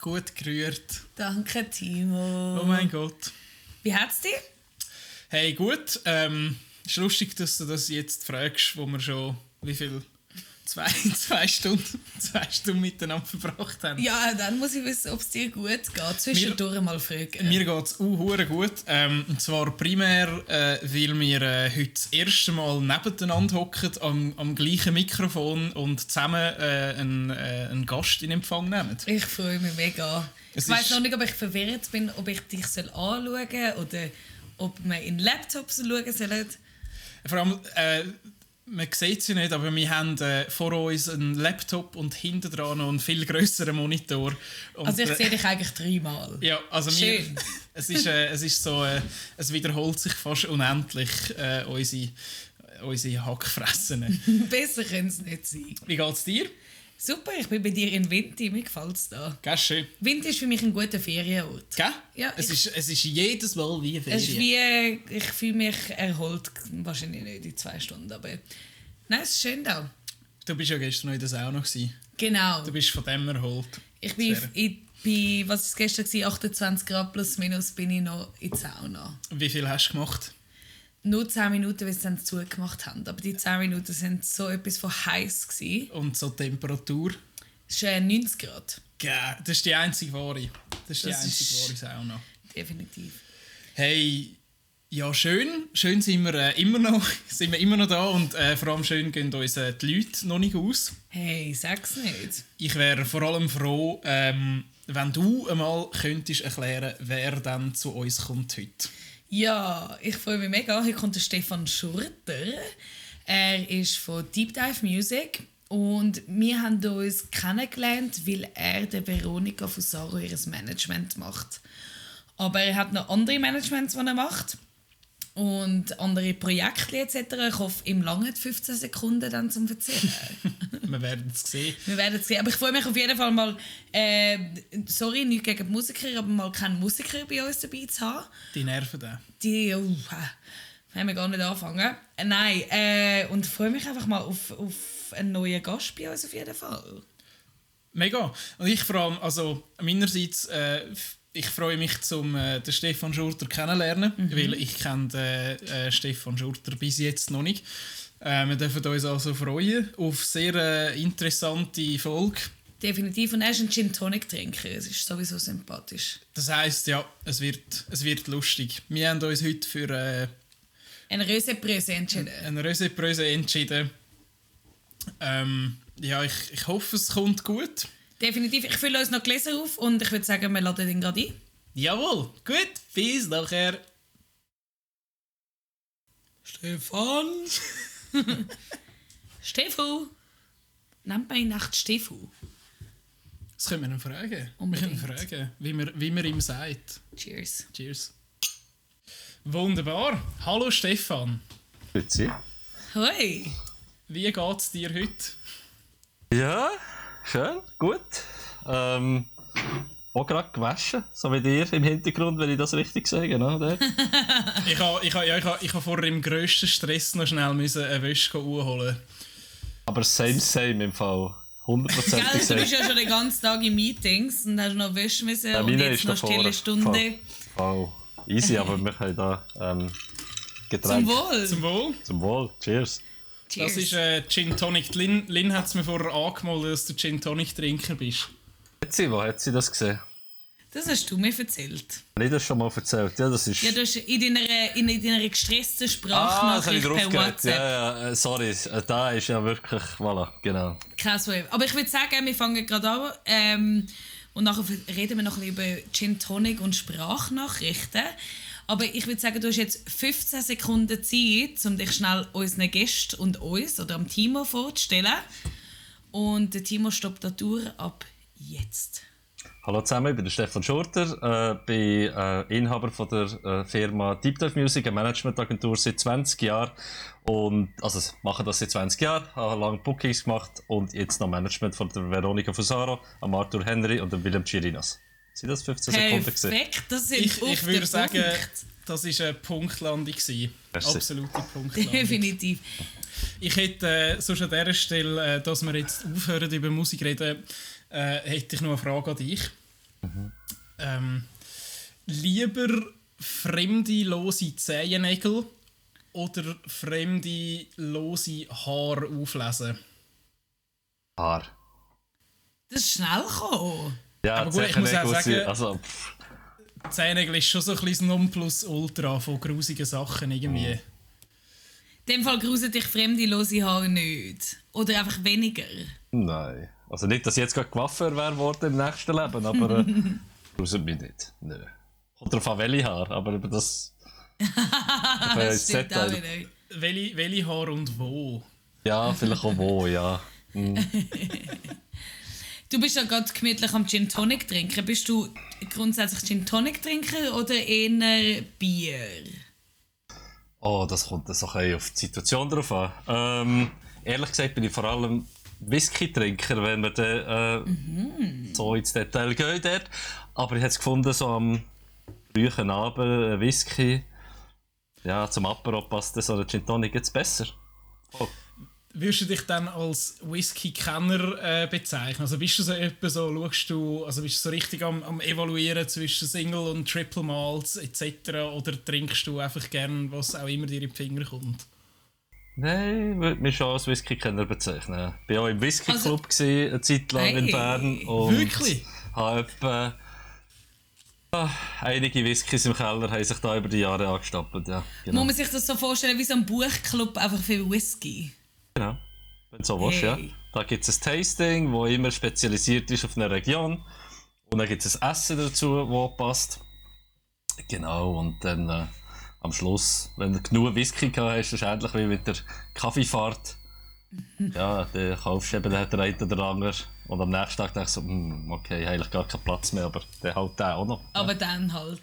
Gut gerührt. Danke, Timo. Oh mein Gott. Wie hat's dir? Hey, gut. Ähm, ist lustig, dass du das jetzt fragst, wo wir schon wie viel? Zwei, zwei, Stunden, zwei Stunden miteinander verbracht haben. Ja, dann muss ich wissen, ob es dir gut geht. Zwischendurch Mir- mal fragen. Mir geht es uh, gut. Ähm, und zwar primär, äh, weil wir äh, heute das erste Mal nebeneinander hocken, am, am gleichen Mikrofon und zusammen äh, einen, äh, einen Gast in Empfang nehmen. Ich freue mich mega. Es ich weiß noch nicht, ob ich verwirrt bin, ob ich dich soll anschauen soll oder ob wir in Laptops schauen sollen. Vor allem, äh, man sieht es ja nicht, aber wir haben äh, vor uns einen Laptop und hinten dran noch einen viel größeren Monitor. Und, Also ich äh, sehe dich eigentlich dreimal. Ja, also wir, Schön. es, ist, äh, es ist so, äh, es wiederholt sich fast unendlich, äh, unsere, unsere Hackfressen. Besser können es nicht sein. Wie geht's dir? Super, ich bin bei dir in Winti, mir gefällt es da. Gell, schön. Winti ist für mich ein guter Ferienort. Gell? Ja, es, ich- ist, es ist jedes Mal wie Ferien. Es ist wie, ich fühle mich erholt, wahrscheinlich nicht in zwei Stunden, aber nein, es ist schön da. Du bist ja gestern noch in der Sauna. Gewesen. Genau. Du bist von dem erholt. Ich bin, ich bin was ist gestern gewesen, 28 Grad plus minus, bin ich noch in die Sauna. Wie viel hast du gemacht? Nur 10 Minuten, weil sie dann zugemacht haben. Aber die 10 Minuten sind so etwas von heiß gewesen. Und so die Temperatur? Es ist äh, 90 Grad, Gell, das ist die einzige wahre. Das ist die Das einzige ist- wahre Sauna. definitiv. Hey, ja schön. Schön sind wir, äh, immer, noch, sind wir immer noch da und äh, vor allem schön gehen uns äh, die Leute noch nicht aus. Hey, sag's nicht. Ich wäre vor allem froh, ähm, wenn du einmal könntest erklären, wer dann zu uns kommt heute. Ja, ich freue mich mega. Hier kommt der Stefan Schurter. Er ist von Deep Dive Music und wir haben uns kennengelernt, weil er der Veronika Fusaro ihr Management macht. Aber er hat noch andere Managements, die er macht und andere Projekte etc. Ich hoffe, ihm lange 15 Sekunden dann zum Erzählen. Wir werden es sehen. Wir werden es sehen. Aber ich freue mich auf jeden Fall mal, äh, sorry, nicht gegen die Musiker, aber mal keinen Musiker bei uns dabei zu haben. Die Nerven da. Die, uh, haben wir gar nicht anfangen. Äh, nein, äh, und freue mich einfach mal auf, auf einen neuen Gast bei uns auf jeden Fall. Mega. Und ich vor allem, also meinerseits, äh, ich freue mich zum äh, den Stefan Schurter kennenlernen, weil ich kenne den äh, Stefan Schurter bis jetzt noch nicht. Äh, wir dürfen uns also freuen auf sehr äh, interessante Folge. Definitiv. Und er ist ein Gin Tonic Trinker. Es ist sowieso sympathisch. Das heißt ja, es wird, es wird lustig. Wir haben uns heute für äh, Ein Röse-Bröse entschieden. einen Röse-Bröse entschieden. Ähm, ja, ich, ich hoffe, es kommt gut. Definitiv. Ich fülle uns noch Gläser auf und ich würde sagen, wir laden den gerade ein. Jawohl, gut, bis nachher. Stefan! Stefu! Nennt man ihn echt Stefu? Das können wir ihn fragen. Wir Unbedingt. können fragen, wie man, wie man ihm sagt. Cheers. Cheers. Wunderbar. Hallo Stefan. Grüezi. Hoi! Wie geht's dir heute? Ja, schön, gut. Ähm, auch gerade gewaschen, so wie dir im Hintergrund, wenn ich das richtig sage, ne? Ich habe ich ha, ja, ich ha, ich ha vorher im grössten Stress noch schnell müssen eine Wäsche holen. Aber same, same im Fall. Gell, Hundertprozentig du bist ja schon den ganzen Tag in Meetings und hast noch Wäsche müssen Ja, und meine jetzt ist noch stille. Stunde. Voll. Easy, aber wir können da ähm, Zum Getränk. Wohl! Zum Wohl. Zum Wohl. Cheers. Cheers. Das ist äh, Gin Tonic. Die Lin, Lin hat es mir vorher angemeldet, dass du Gin Tonic Trinker bist. Hat sie, wo hat sie das gesehen? das hast du mir erzählt. Habe ich das schon mal erzählt? Ja, das ist... Ja, du hast in deiner, in deiner gestressten ah, Sprachnachricht ich per. WhatsApp. Ja, ja, äh, sorry. Äh, Da ist ja wirklich... Voilà, genau. Kein Problem. Aber ich würde sagen, wir fangen gerade an. Ähm, und nachher reden wir noch ein bisschen über Gin Tonic und Sprachnachrichten. Aber ich würde sagen, du hast jetzt 15 Sekunden Zeit, um dich schnell unseren Gästen und uns oder am Timo vorzustellen. Und der Timo stoppt die Tour ab jetzt. Hallo zusammen, ich bin Stefan Schurter, äh, bin äh, Inhaber von der äh, Firma Deep Dive Music, eine Managementagentur seit 20 Jahren und also mache das seit 20 Jahren, habe lange Bookings gemacht und jetzt noch Management von der Veronika Fusaro, Arthur Henry und dem Willem Chirinos. Sind das 15 Sekunden gewesen? Perfekt, das sind Ich, ich würde sagen, Punkt. das war eine Punktlandung. gewesen. Merci. Absolute Punktlandung. Definitiv. Ich hätte äh, sonst an dieser Stelle, äh, dass wir jetzt aufhören über Musik reden, äh, hätte ich noch eine Frage an dich. Mhm. Ähm, lieber fremde lose Zehennägel oder fremde lose Haare auflesen? Haar. Das ist schnell gekommen. Ja, Aber gut, ich muss auch sagen- sind- also, pff, Zehennägel ist schon so ein bisschen das Nonplusultra von grusigen Sachen irgendwie. In dem Fall gruselt dich fremde lose Haare nicht. Oder einfach weniger. nein. Also nicht, dass ich jetzt gerade Coiffeur wäre worden im nächsten Leben, aber äh, gruselt mich nicht. Nö. Drauf an, welche Haar, aber über das... Das stimmt auch wieder. Welche, welche Haare und wo? Ja, vielleicht auch wo, ja. Du bist ja gerade gemütlich am Gin Tonic trinken. Bist du grundsätzlich Gin Tonic Trinker oder eher Bier? Oh, das kommt so ein auf die Situation drauf an. Ähm, ehrlich gesagt bin ich vor allem Whisky-Trinker, wenn wir dann äh, so ins Detail gehen dort. Aber ich habe es gefunden, so am frühen Abend Whisky, ja, zum Apero passt das so ein Gin Tonic jetzt besser. Oh. Würdest du dich dann als Whisky-Kenner äh, bezeichnen? Also bist du so etwa so, schaust du, also bist du so richtig am, am Evaluieren zwischen Single und Triple Malts etc. oder trinkst du einfach gern, was auch immer dir in die Finger kommt? Nein, ich würde mich schon als Whisky-Kenner bezeichnen. Ich war auch im Whisky-Club gewesen, eine Zeit lang in Hey. Bern. Und Wirklich? Habe etwa ah, einige Whiskys im Keller haben sich da über die Jahre angestapelt. Ja, genau. Muss man sich das so vorstellen wie so ein Buchclub einfach für Whisky? Genau. Wenn du so willst, ja. Hey. Da gibt es ein Tasting, das immer spezialisiert ist auf eine Region. Und dann gibt es ein Essen dazu, das passt. Genau, und dann äh, am Schluss, wenn du genug Whisky gehabt hast, ist es ähnlich wie mit der Kaffeefahrt. ja, dann kaufst du eben den einen oder anderen. Und am nächsten Tag denkst du so, "Hm, okay, ich habe eigentlich gar keinen Platz mehr, aber der halt den auch noch. Aber dann halt.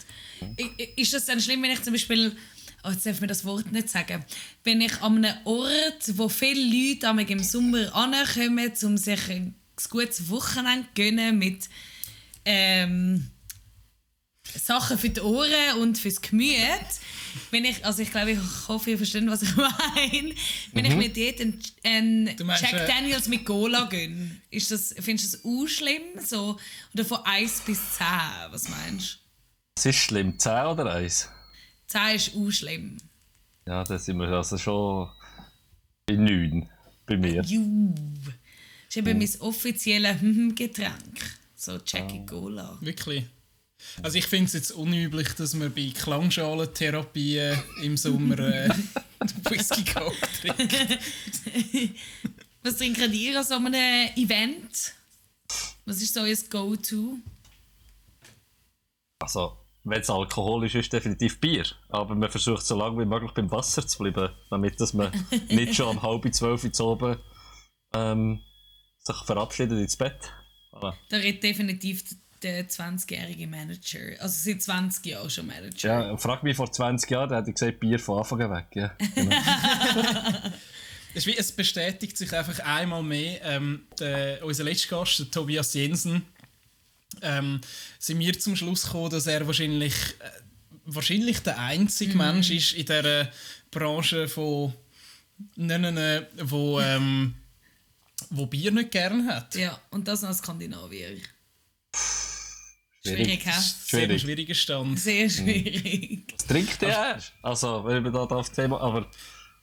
I- Ist das dann schlimm, wenn ich zum Beispiel. Oh, jetzt darf mir das Wort nicht sagen. Wenn ich an einem Ort, wo viele Leute im Sommer ankommen, um sich ein gutes Wochenende zu gönnen mit ähm, Sachen für die Ohren und fürs Gemüt. Wenn ich, also ich glaube, ich hoffe, ihr versteht, was ich meine. Wenn ich mir dort einen, einen meinst, Jack äh, Daniels mit Cola gönne, ist das, findest du das auch schlimm? So, oder von 1 bis 10, was meinst du? Es ist schlimm, 10 oder 1? 10 ist auch schlimm. Ja, da sind wir also schon bei 9 bei mir. Juh. Das ist eben mein offizielles Getränk. So Jackie Cola. Wirklich? Also ich finde es jetzt unüblich, dass man bei Klangschalentherapien im Sommer äh, Whisky Coke trinkt. Was trinken ihr an so einem Event? Was ist so euer Go-To? Also, wenn es alkoholisch ist, definitiv Bier. Aber man versucht so lange wie möglich beim Wasser zu bleiben, damit dass man nicht schon um halb zwölf Uhr zu oben ähm, sich verabschiedet ins Bett. Voilà. Da redet definitiv der 20-jährige Manager. Also seit 20 Jahren schon Manager. Ja, frag mich vor 20 Jahren, da hätte ich gesagt, Bier von Anfang an weg. Ja, genau. Es, ist wie, es bestätigt sich einfach einmal mehr. Ähm, der, unser letzter Gast, der Tobias Jensen, ähm, sind wir zum Schluss gekommen, dass er wahrscheinlich, äh, wahrscheinlich der einzige Mensch ist in dieser Branche von nennen, wo, ähm, wo Bier nicht gern hat. Ja, und das noch als Skandinavier. Schwierig. Schwierig, hä? Sehr Schwierig. schwieriger Stand. Sehr schwierig. Was trinkt der? Also, wenn wir da auf das Thema. Aber.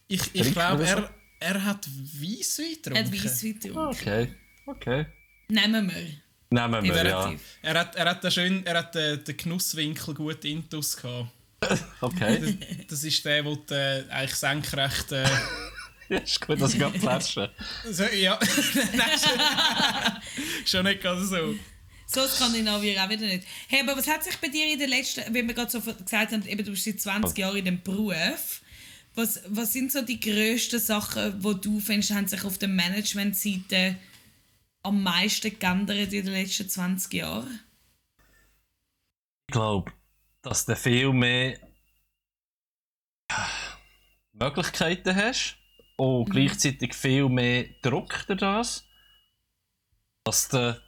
Ich, ich glaube, er, er hat Weisswein Er hat getrunken. Weisswein getrunken. Okay. Okay. Nehmen wir. Nehmen wir, ja. Er, hat, er hat, den, schön, er hat den, den Genusswinkel gut intus gehabt. Okay. Das ist der, wo du äh, eigentlich senkrecht. Äh, ja, ist gut, dass ich gerade flasche. so, ja, schon- schon nicht ganz so. So Skandinavier auch wieder nicht. Hey, aber was hat sich bei dir in den letzten, wenn wir gerade so gesagt haben, eben, du bist seit 20 Jahren in dem Beruf, was, was sind so die grössten Sachen, wo du findest, haben sich auf der Managementseite am meisten geändert in den letzten 20 Jahren? Ich glaube, dass du viel mehr ja, Möglichkeiten hast und gleichzeitig viel mehr Druck durch das. Dass du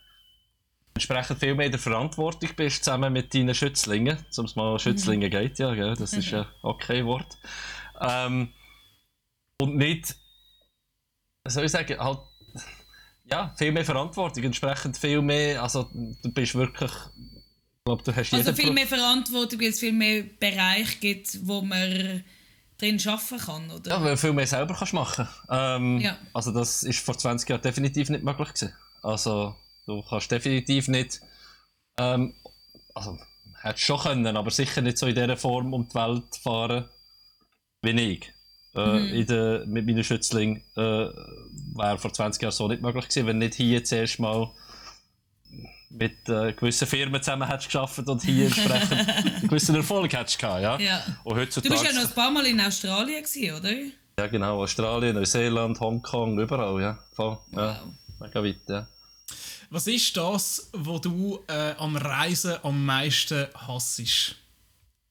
entsprechend viel mehr in der Verantwortung bist, zusammen mit deinen Schützlingen. Zum mal Schützlinge geht ja, gell? das ist ein okay Wort. Ähm, und nicht, soll ich sagen, halt, ja, viel mehr Verantwortung, entsprechend viel mehr, also du bist wirklich glaube, du hast Also viel mehr Verantwortung, weil es viel mehr Bereiche gibt, wo man drin arbeiten kann, oder? Ja, weil du viel mehr selber kannst machen ähm, Ja. Also das ist vor 20 Jahren definitiv nicht möglich gewesen. Also du kannst definitiv nicht, ähm, also hättest schon können, aber sicher nicht so in dieser Form um die Welt fahren wie ich. Äh, in der, mit meinen Schützling äh, wäre vor 20 Jahren so nicht möglich gewesen, wenn nicht hier zuerst mal mit äh, gewissen Firmen zusammen hättest geschafft und hier entsprechend einen gewissen Erfolg hättest gehabt, ja. Ja. Und Du heutzutage, bist ja noch ein paar Mal in Australien, gewesen, oder? ja genau, Australien, Neuseeland, Hongkong, überall, ja. Voll, ja. Wow. Mega weit, ja. Was ist das, was du äh, am Reisen am meisten hassest?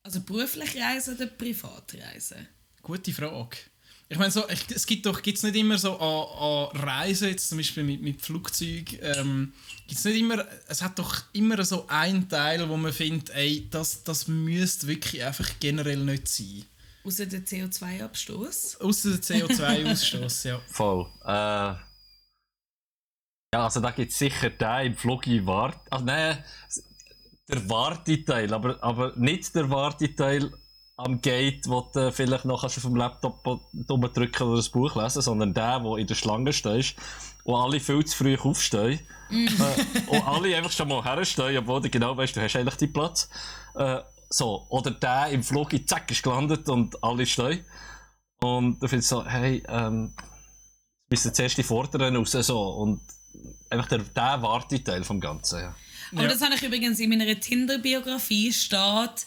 Also beruflich reisen oder privat reisen? Gute Frage. Ich meine, so, es gibt doch gibt's nicht immer so an, an Reisen, jetzt zum Beispiel mit, mit Flugzeug, ähm, gibt's nicht immer, es hat doch immer so einen Teil, wo man findet, ey, das, das müsste wirklich einfach generell nicht sein. Außer der CO2-Abstoß. Außer der CO2-Ausstoß, ja. Voll. Äh, ja, also da gibt es sicher den im Flug in Wart. Also nein, der Warteteil, aber, aber nicht der Warteteil am Gate, wo du vielleicht noch auf dem Laptop drücken oder ein Buch lesen, sondern der, wo in der Schlange stehst, wo alle viel zu früh aufstehen. äh, und alle einfach schon mal herstehen, obwohl du genau weißt, du hast eigentlich deinen Platz. Äh, so. Oder der im Flug, zack, ist gelandet und alle stehen. Und du findest so, hey, ähm, müssen zuerst die Vorderen raus, so. Und einfach der, der Warteteil vom Ganzen, ja. Aber Ja. das habe ich übrigens in meiner Tinder-Biografie steht.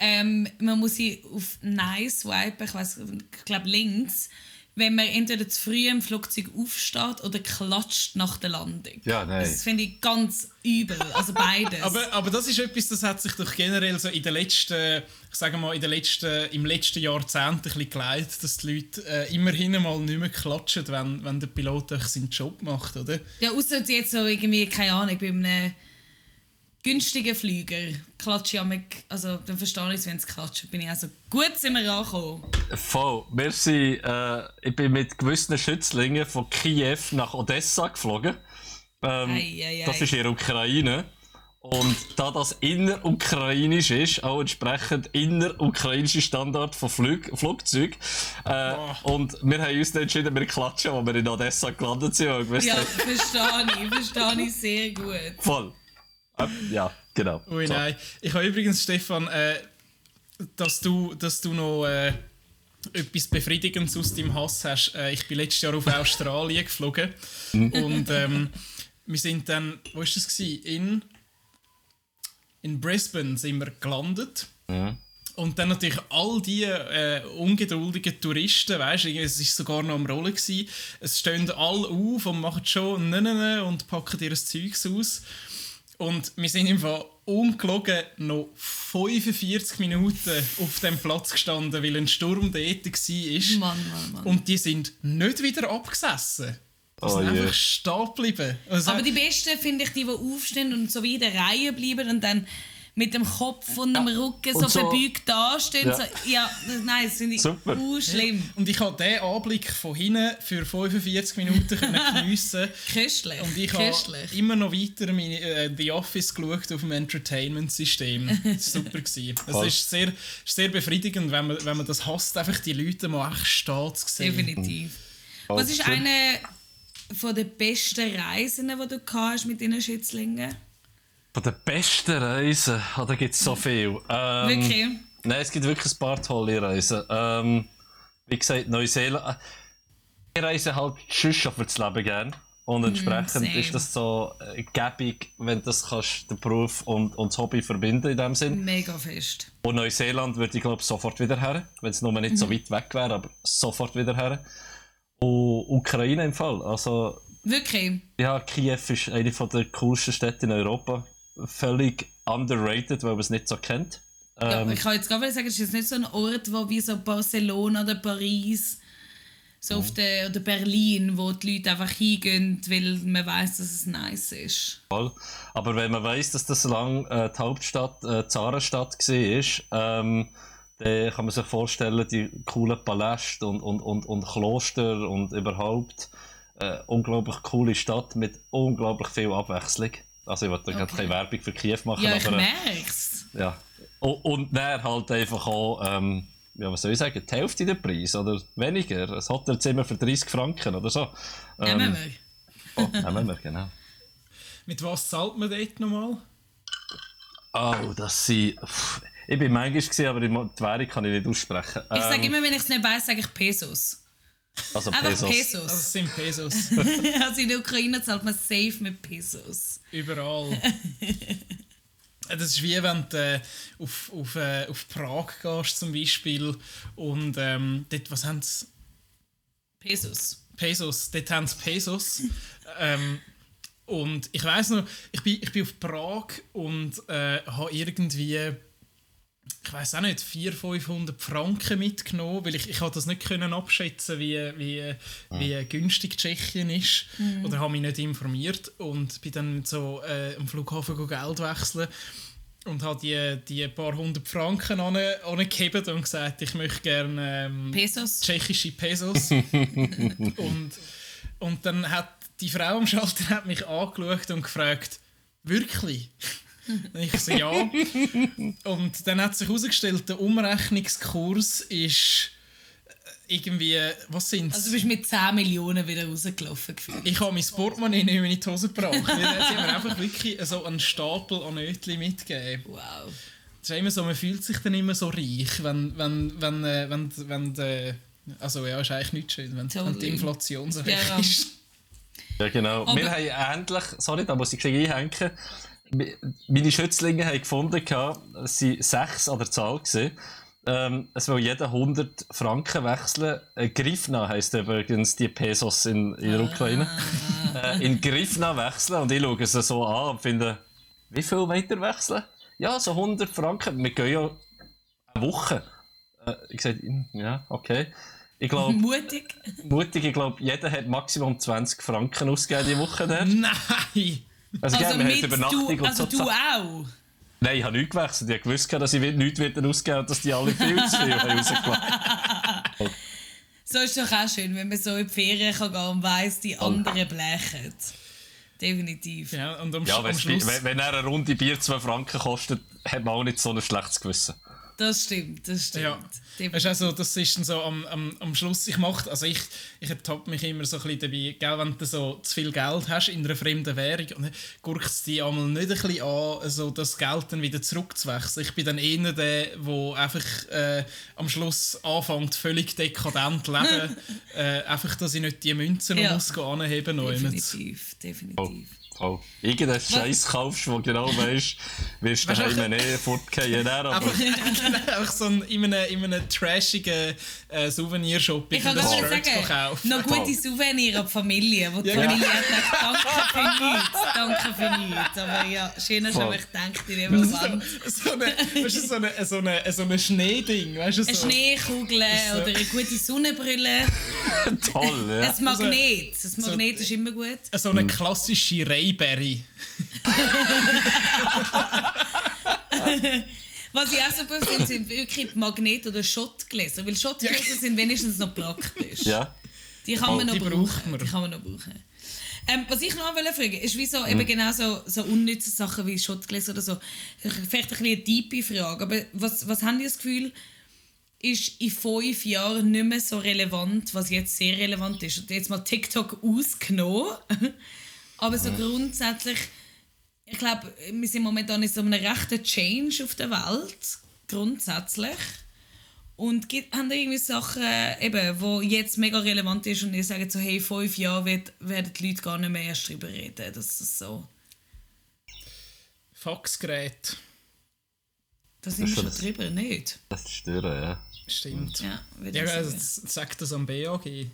Ähm, man muss sie auf Nice swipen, ich weiß, ich glaube links, wenn man entweder zu früh im Flugzeug aufsteht oder klatscht nach der Landung. Ja, nein. Das finde ich ganz übel, also beides. Aber, aber das ist etwas, das hat sich doch generell so in den letzten, ich sage mal, in den letzten, im letzten Jahrzehnt ein bisschen geleitet, dass die Leute äh, immerhin mal nicht mehr klatschen, wenn, wenn der Pilot seinen Job macht, oder? ja, außer jetzt so irgendwie, keine Ahnung, bei einem günstigen Flüger klatsche ich am- also dann verstehe ich es, wenn es klatscht, bin ich also gut sind wir angekommen. Voll. Merci. Äh, ich bin mit gewissen Schützlingen von Kiew nach Odessa geflogen. Ähm, Ei, ei, ei. Das ist in der Ukraine. Und da das innerukrainisch ist, auch entsprechend innerukrainische Standard von Flug Flugzeug. Äh, und wir haben uns dann entschieden, wir klatschen, als wir in Odessa gelandet sind. Ja, verstehe ich, verstehe ich sehr gut. voll. Ja, genau. Ui, So. nein. Ich habe übrigens, Stefan, äh, dass, du, dass du noch äh, etwas Befriedigendes aus deinem Hass hast. Äh, ich bin letztes Jahr auf Australien geflogen. Und ähm, wir sind dann, wo war das? Gewesen? In, in Brisbane sind wir gelandet. Und dann natürlich all die äh, ungeduldigen Touristen, weißt du, es ist sogar noch am Rollen gewesen. Es stehen alle auf und machen schon ne, ne, ne und packen ihr Zeugs aus. Und wir sind im Fall ungelogen noch 45 Minuten auf dem Platz gestanden, weil ein Sturm dort war. Mann, Mann, Mann. Und die sind nicht wieder abgesessen. Die Oh sind je. einfach stehen geblieben. Also, Aber die Besten finde ich die, die aufstehen und so wie in der Reihe bleiben und dann mit dem Kopf und dem Rücken so, Und so- verbeugt dastehen. Ja. So, ja, das, nein, das finde ich Super. schlimm. und ich habe diesen Anblick von hinten für 45 Minuten können geniessen Köstlich. Und ich habe immer noch weiter meine, äh, The Office geschaut auf dem Entertainment-System. Das war super. Gewesen. Es ist sehr, sehr befriedigend, wenn man, wenn man das hasst, einfach die Leute mal echt stehen zu sehen. Definitiv. Was ist eine von den besten Reisen, die du hast mit deinen Schützlingen? Von den besten Reisen, oh, da gibt es so viel. Ähm, Wirklich? Nein, es gibt wirklich ein paar tolle Reisen. Ähm, wie gesagt, Neuseeland. äh, Ich reise halt schon schon das Leben gern. Und entsprechend same. ist das so äh, gäbig, wenn du das kannst, den Beruf und, und das Hobby verbinden in dem Sinn. Mega fest. Und Neuseeland würde ich glaube sofort wieder her, wenn es nur nicht so weit weg wäre, aber sofort wieder her. Und Ukraine im Fall. Also Wirklich? ja, Kiew ist eine von der coolsten Städte in Europa. Völlig underrated, weil man es nicht so kennt. Ja, Ähm, ich kann jetzt gerade sagen, es ist nicht so ein Ort, wo wie so Barcelona oder Paris so auf der, oder Berlin, wo die Leute einfach hingehen, weil man weiß, dass es nice ist. Voll. Aber wenn man weiß, dass das lang äh, die Hauptstadt, äh, Zarenstadt war, ähm, dann kann man sich vorstellen, die coolen Paläste und, und, und, und Kloster und überhaupt äh, unglaublich coole Stadt mit unglaublich viel Abwechslung. Also ich wollte okay. keine Werbung für Kiew machen, ja, aber... ich äh, merk's. Ja. Und, und dann halt einfach auch, ähm, ja, was soll ich sagen, die Hälfte der Preis oder weniger. Ein Hotelzimmer für 30 Franken oder so. Ähm, nehmen wir. Oh, nehmen wir, genau. Mit was zahlt man dort nochmal? Oh, das sind... Pff, ich bin manchmal gewesen, aber die Währung kann ich nicht aussprechen. Ich sage Ähm, immer, wenn ich es nicht weiss, sage ich Pesos. Also Einfach Pesos. Pesos. Also es sind Pesos. also in der Ukraine zahlt man safe mit Pesos. Überall. Das ist wie wenn du äh, auf, auf, äh, auf Prag gehst zum Beispiel und ähm, dort, was haben sie? Pesos. Pesos, dort haben sie Pesos. ähm, und ich weiß noch, ich bin, ich bin auf Prag und äh, habe irgendwie, ich weiß auch nicht, 400, 500 Franken mitgenommen, weil ich, ich habe das nicht können abschätzen wie, wie, wie günstig Tschechien ist oder habe mich nicht informiert und bin dann so äh, am Flughafen Geld wechseln und habe die, die paar hundert Franken an- angegeben und gesagt, ich möchte gerne ähm, Pesos. tschechische Pesos. und, und dann hat die Frau am Schalter hat mich angeschaut und gefragt, wirklich? Und ich so, ja. Und dann hat sich herausgestellt, der Umrechnungskurs ist äh, irgendwie, was sind Also du bist mit 10 Millionen wieder rausgelaufen gefühlt. Ich habe mein Portemonnaie nicht mehr in die Hose gebracht. weil Sie haben mir einfach wirklich so einen Stapel an Nötchen mitgegeben. Wow. Es ist immer so, man fühlt sich dann immer so reich, wenn, wenn, wenn, äh, wenn, wenn, äh, also ja, ist eigentlich nicht schön, wenn, wenn die Totally. Inflation so hoch Ja. ist. Ja, genau. Aber- wir haben endlich, sorry, da muss ich einhängen, meine Schützlinge haben gefunden, es waren sechs an der Zahl. Gewesen. Ähm, es will jeder 100 Franken wechseln. Äh, Grifna heisst übrigens die Pesos in, in der Ukraine. Äh, in Grifna wechseln und ich schaue sie so an und finde, wie viel weiter wechseln? Ja, so 100 Franken. Wir gehen ja eine Woche. Äh, ich sage, ja, okay. Ich glaube, Mutig. mutig, ich glaube, jeder hat maximum 20 Franken ausgegeben die Woche dort. Nein! Also, Also gell, haben mit Übernachtung du, und also so. du auch. Nein, ich habe nichts gewechselt. Ich habe gewusst, dass ich nichts wieder ausgeben und dass die alle viel zu viel haben rausgelassen. So ist doch auch schön, wenn man so in die Ferien kann gehen und weiss, die anderen blechen. Definitiv. Ja, und am, Ja, am wenn, Schluss... wenn, wenn er eine Runde Bier 2 Franken kostet, hat man auch nicht so ein schlechtes Gewissen. Das stimmt, das stimmt. Ja, weißt du, also, das ist dann so am, am, am Schluss, ich mache, also ich, ich ertappe mich immer so ein bisschen dabei, gell, wenn du so zu viel Geld hast in einer fremden Währung, und guckst es dich einmal nicht ein bisschen an, so das Geld dann wieder zurückzuwechseln. Ich bin dann eher der, der einfach äh, am Schluss anfängt, völlig dekadent zu leben, äh, einfach, dass ich nicht die Münzen Ja. muss anheben muss. Definitiv, definitiv. Oh. Irgendeinen Scheiß kaufst, wo genau weißt, wirst du Weißt du, daheim eh fortgehen. Aber Einfach, so ein, in, einem, in einem trashigen äh, Souvenirshop Ich kann das Shirt sagen, noch gute Souvenir an die Familie, wo die Ja, Familie hat gedacht, danke für nichts, danke für nichts. Aber ja, schön du Voll. aber gedacht in dem Moment. so, eine, weißt du, so, eine, so, eine, so eine Schneeding, weißt du, so. Eine Schneekugel oder eine gute Sonnenbrille. toll, ja. Ein Magnet. Das Magnet ist immer gut. so eine klassische Rayberry. Was ich auch super finde, sind wirklich Magnet- oder Schottgläser. Weil Schottgläser sind wenigstens noch praktisch. ja. Die kann man noch die brauchen. Die kann man noch brauchen. Ähm, was ich noch wollte fragen, ist wie so, Mhm. eben genau so, so unnütze Sachen wie Schottgläser oder so. Vielleicht ein bisschen eine tiefe Frage, aber was, was haben die das Gefühl, ist in fünf Jahren nicht mehr so relevant, was jetzt sehr relevant ist? Und jetzt mal TikTok ausgenommen. Aber so grundsätzlich, ich glaube, wir sind momentan in so einem rechten Change auf der Welt. Grundsätzlich. Und gibt, haben da irgendwie Sachen, eben, wo jetzt mega relevant ist und ihr sagt so, hey, in fünf Jahren wird, werden die Leute gar nicht mehr erst drüber reden. Das ist so. Faxgerät. Da sind wir schon das- drüber, nicht? Das ist stören, ja. Stimmt. Ja, würde Ja, ich also, sagen. das sagt das am BAG.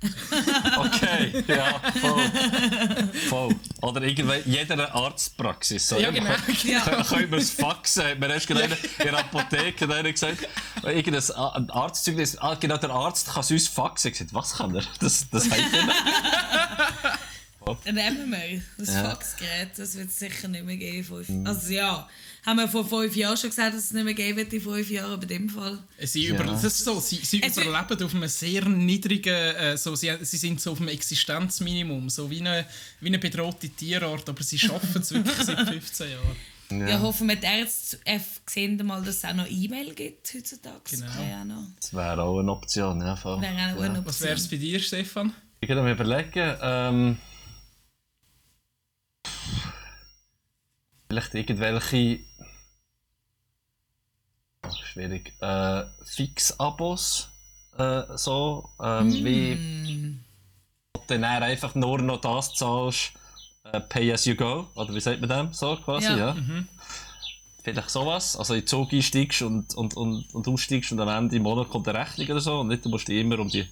Okay, ja, voll. voll. Oder irgendwie jeder Arztpraxis. So. Ja, genau. Ja. Können wir es faxen? Hat mir erst gerade in der Apotheke einer gesagt, irgendein A- ein Arztzeugnis, ah, genau, der Arzt kann es uns faxen. Ich gesagt, was kann er? Das, das heißt er nicht. Nehmen wir das Ja. Faxgerät, das wird es sicher nicht mehr geben. Fünf. Also ja, haben wir vor fünf Jahren schon gesagt, dass es nicht mehr geben wird in fünf Jahren, aber in dem Fall. Sie, Ja. über, das ist so, sie, sie Es- überleben auf einem sehr niedrigen, äh, so, sie, sie sind so auf einem Existenzminimum, so wie eine, wie eine bedrohte Tierart, aber sie schaffen es wirklich seit 15 Jahren. Ja. hoffen wir, die Ärzte sehen mal, dass es auch noch E-Mail gibt heutzutage. Genau. Das wäre auch eine Option, ja. Voll. wäre auch noch eine Was wäre es Option. bei dir, Stefan? Ich kann mir überlegen, ähm, vielleicht irgendwelche schwierig äh, Fix-Abos äh, so ähm, wie ob du dann einfach nur noch das zahlst äh, Pay as you go oder wie sagt man dem so quasi Ja. ja, vielleicht sowas also in den Zug einsteigst und, und, und, und aussteigst und am Ende im Monat kommt eine Rechnung oder so und nicht du musst dich immer um die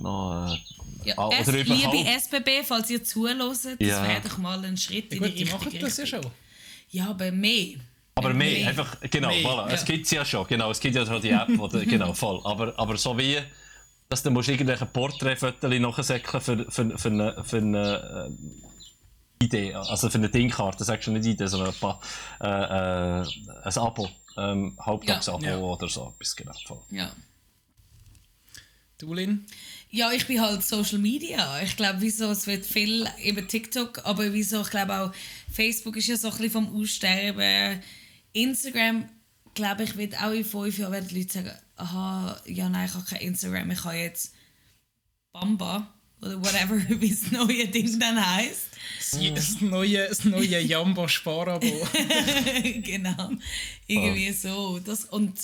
noch äh, Ja, Ah, es, oder liebe überhaupt- SBB, falls ihr zuhört, das Ja. wäre doch mal ein Schritt Ja, in gut, die die richtige machen das ja schon. Ja, aber mehr. Aber mehr, Mehr. einfach, genau, Mehr, voilà. Es ja. gibt ja schon, genau, es gibt ja schon die App, oder, genau, voll. Aber, aber so wie, dass du musst irgendwelche Porträtfotos nachsäckeln für, für, für eine, für eine äh, Idee, also für eine Dingkarte, sagst du nicht Idee, sondern ein, paar, äh, äh, ein Abo, ähm, Haupttagsabo Ja. oder so, etwas, genau, voll. Ja. Du, Lin? Ja, ich bin halt Social Media. Ich glaube, wieso, es wird viel eben TikTok, aber wieso, ich glaube auch, Facebook ist ja so ein bisschen vom Aussterben. Instagram, glaube ich, wird auch in fünf Jahren werden die Leute sagen, aha, ja nein, ich habe kein Instagram, ich habe jetzt Bamba oder whatever, wie das neue Ding dann heisst. Das, neue, das neue Jamba-Sparabo. genau. Irgendwie so. Das, und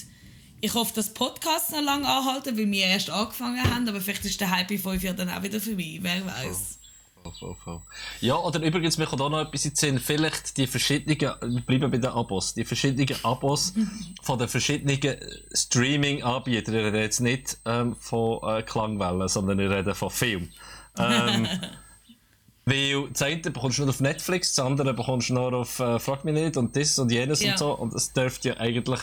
ich hoffe, dass Podcasts noch lange anhalten, weil wir erst angefangen haben, aber vielleicht ist der Hype in fünf Jahren dann auch wieder vorbei, wer weiß. Voll, voll, voll. Ja, oder übrigens, mir kommt auch noch etwas in Sinn. Vielleicht die verschiedenen, wir bleiben bei den Abos, die verschiedenen Abos von den verschiedenen Streaming-Anbietern. Ich rede jetzt nicht ähm, von äh, Klangwellen, sondern ich rede von Film. Ähm, weil das eine bekommst du nur auf Netflix, das andere bekommst du nur auf äh, Frag mich nicht und das und jenes Ja. und so. Und es dürfte ja eigentlich,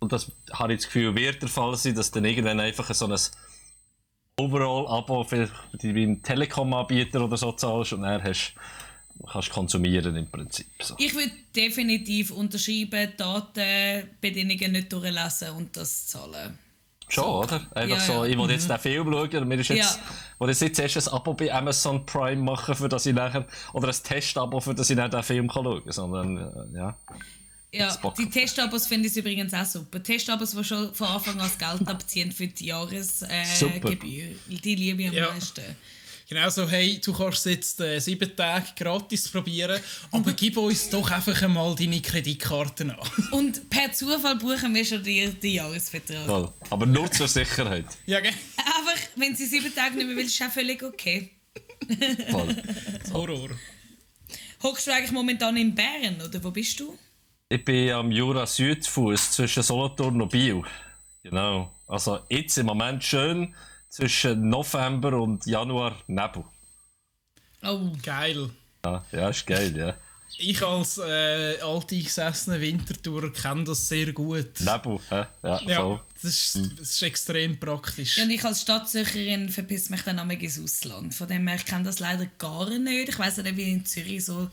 und das habe ich das Gefühl, wird der Fall sein, dass dann irgendwann einfach so ein Overall-Abo für ein Telekom-Anbieter oder so zahlst und dann hast, kannst du konsumieren im Prinzip. So. Ich würde definitiv unterschreiben, Datenbedingungen nicht durchlesen und das zahlen. Schon, oder? Einfach Ja, so, ja. Mhm. ich will jetzt den Film schauen und mir ist jetzt, Ja. ich jetzt erst ein Abo bei Amazon Prime machen, für das ich nachher, oder ein Test-Abo, für das ich dann den Film kann schauen kann, sondern, äh, ja. Ja, die Testabos finde ich übrigens auch super. Testabos, die schon von Anfang an das Geld abziehen für die. Jahresgebühr. die liebe ich am Ja. meisten. Genau so, hey, du kannst es jetzt äh, sieben Tage gratis probieren, aber gib uns doch einfach einmal deine Kreditkarten an. Und per Zufall buchen wir schon den, den Jahresvertrag. Toll. Aber nur zur Sicherheit. ja, gell? Einfach, wenn sie sieben Tage nicht mehr will, ist auch völlig okay. Voll. Horror. Hockst du eigentlich momentan in Bern oder wo bist du? Ich bin am Jura Südfuß zwischen Solothurn und Biel. Genau. Also jetzt im Moment schön zwischen November und Januar Nebel. Oh, Geil. Ja, ja ist geil, ja. Ich als äh, alteingesessener Wintertourer kenne das sehr gut. Nebel, hä? Ja, Ja, voll. das ist, das ist extrem praktisch. Ja, und ich als Stadtsücherin verpiss mich dann einmal ins Ausland. Von dem her, ich kenne das leider gar nicht. Ich weiß nicht, wie in Zürich so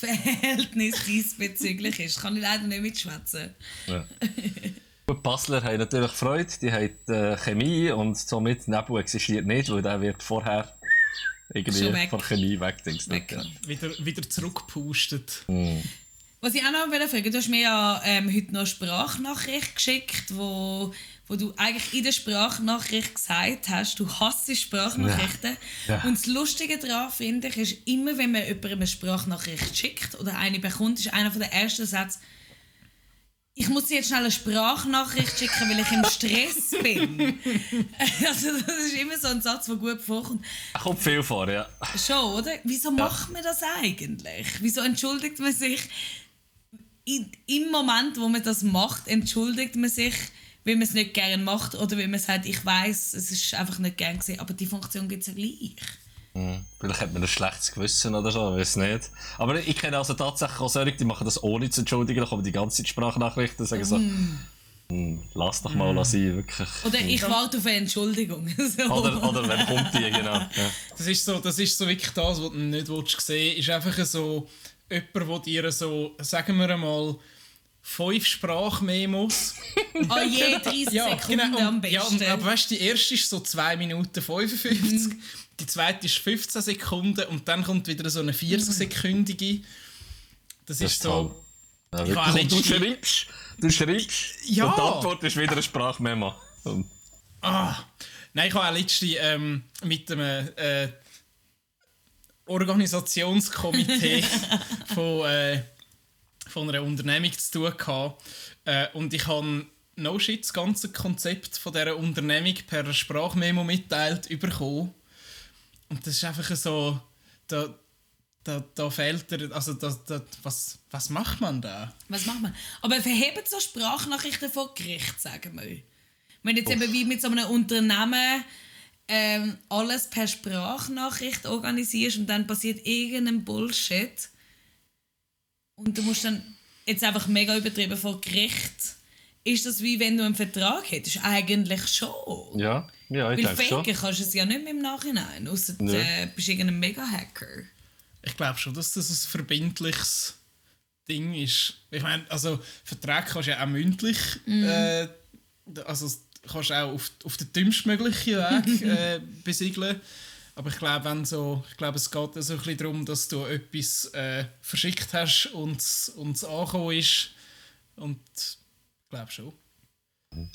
das Verhältnis diesbezüglich ist. Kann ich leider nicht mitschwätzen. Ja. Die Basler haben natürlich Freude, die haben äh, Chemie und somit Nebel existiert nicht, weil der wird vorher irgendwie weg. von Chemie. Weg. Ja. Wieder, wieder zurückgepustet. Was ich auch noch will fragen, du hast mir ja ähm, heute noch eine Sprachnachricht geschickt, wo, wo du eigentlich in der Sprachnachricht gesagt hast, du hasst Sprachnachrichten. Ja. Ja. Und das Lustige daran finde ich, ist immer, wenn man jemandem eine Sprachnachricht schickt oder eine bekommt, ist einer der ersten Sätze, ich muss dir jetzt schnell eine Sprachnachricht schicken, weil ich im Stress bin. also das ist immer so ein Satz, der gut vorkommt. Kommt viel vor, ja. Schon, oder? Wieso macht man das eigentlich? Wieso entschuldigt man sich in, im Moment, wo man das macht, entschuldigt man sich, weil man es nicht gerne macht oder weil man sagt, ich weiß, es ist einfach nicht gern gesehen, aber die Funktion gibt es ja gleich. Vielleicht hat man ein schlechtes Gewissen oder so, ich weiß nicht. Aber ich kenne also tatsächlich auch solche, die machen das ohne zu entschuldigen, dann kommen die ganze Zeit Sprachnachrichten und sagen so, Hm, lass doch mal mm. sein, wirklich. Oder ich warte auf eine Entschuldigung. so. oder, oder wenn kommt die, genau. Ja. Das, ist so, das ist so wirklich das, was du nicht willst sehen ist einfach so jemand, der dir so, sagen wir einmal, fünf Sprachmemos. oh je, 30 ja, Sekunden genau, und, am besten. Ja, und, aber weißt du, die erste ist so 2 Minuten 55, mhm. die zweite ist 15 Sekunden und dann kommt wieder so eine 40-sekündige. Das, das ist so... Ja, ich du schreibst, du schreibst ja. und die Antwort ist wieder eine Sprachmemo. Ah. Nein, ich habe auch letztens ähm, mit einem äh, Organisationskomitee von... Äh, von einer Unternehmung zu tun gehabt. Äh, und ich habe no shit das ganze Konzept von dieser Unternehmung per Sprachmemo mitteilt bekommen. Und das ist einfach so, da, da, da fehlt er, also da, da, was, was macht man da? Was macht man? Aber verhebt so Sprachnachrichten vor Gericht, sagen wir. Wenn jetzt Uff. eben wie mit so einem Unternehmen ähm, alles per Sprachnachricht organisierst und dann passiert irgendein Bullshit, und du musst dann jetzt einfach mega übertrieben vor Gericht. Ist das wie wenn du einen Vertrag hättest? Eigentlich schon. Ja, ja ich Weil denke schon. kannst du es ja nicht mehr im Nachhinein, außer du äh, bist irgendein Mega-Hacker. Ich glaube schon, dass das ein verbindliches Ding ist. Ich meine, also Verträge kannst du ja auch mündlich, mm. äh, also kannst du auch auf, auf den dümmstmöglichen Weg äh, besiegeln. Aber ich glaube, wenn so, ich glaube, es geht so ein bisschen darum, dass du etwas äh, verschickt hast und es angekommen ist. Und ich glaube schon. Ich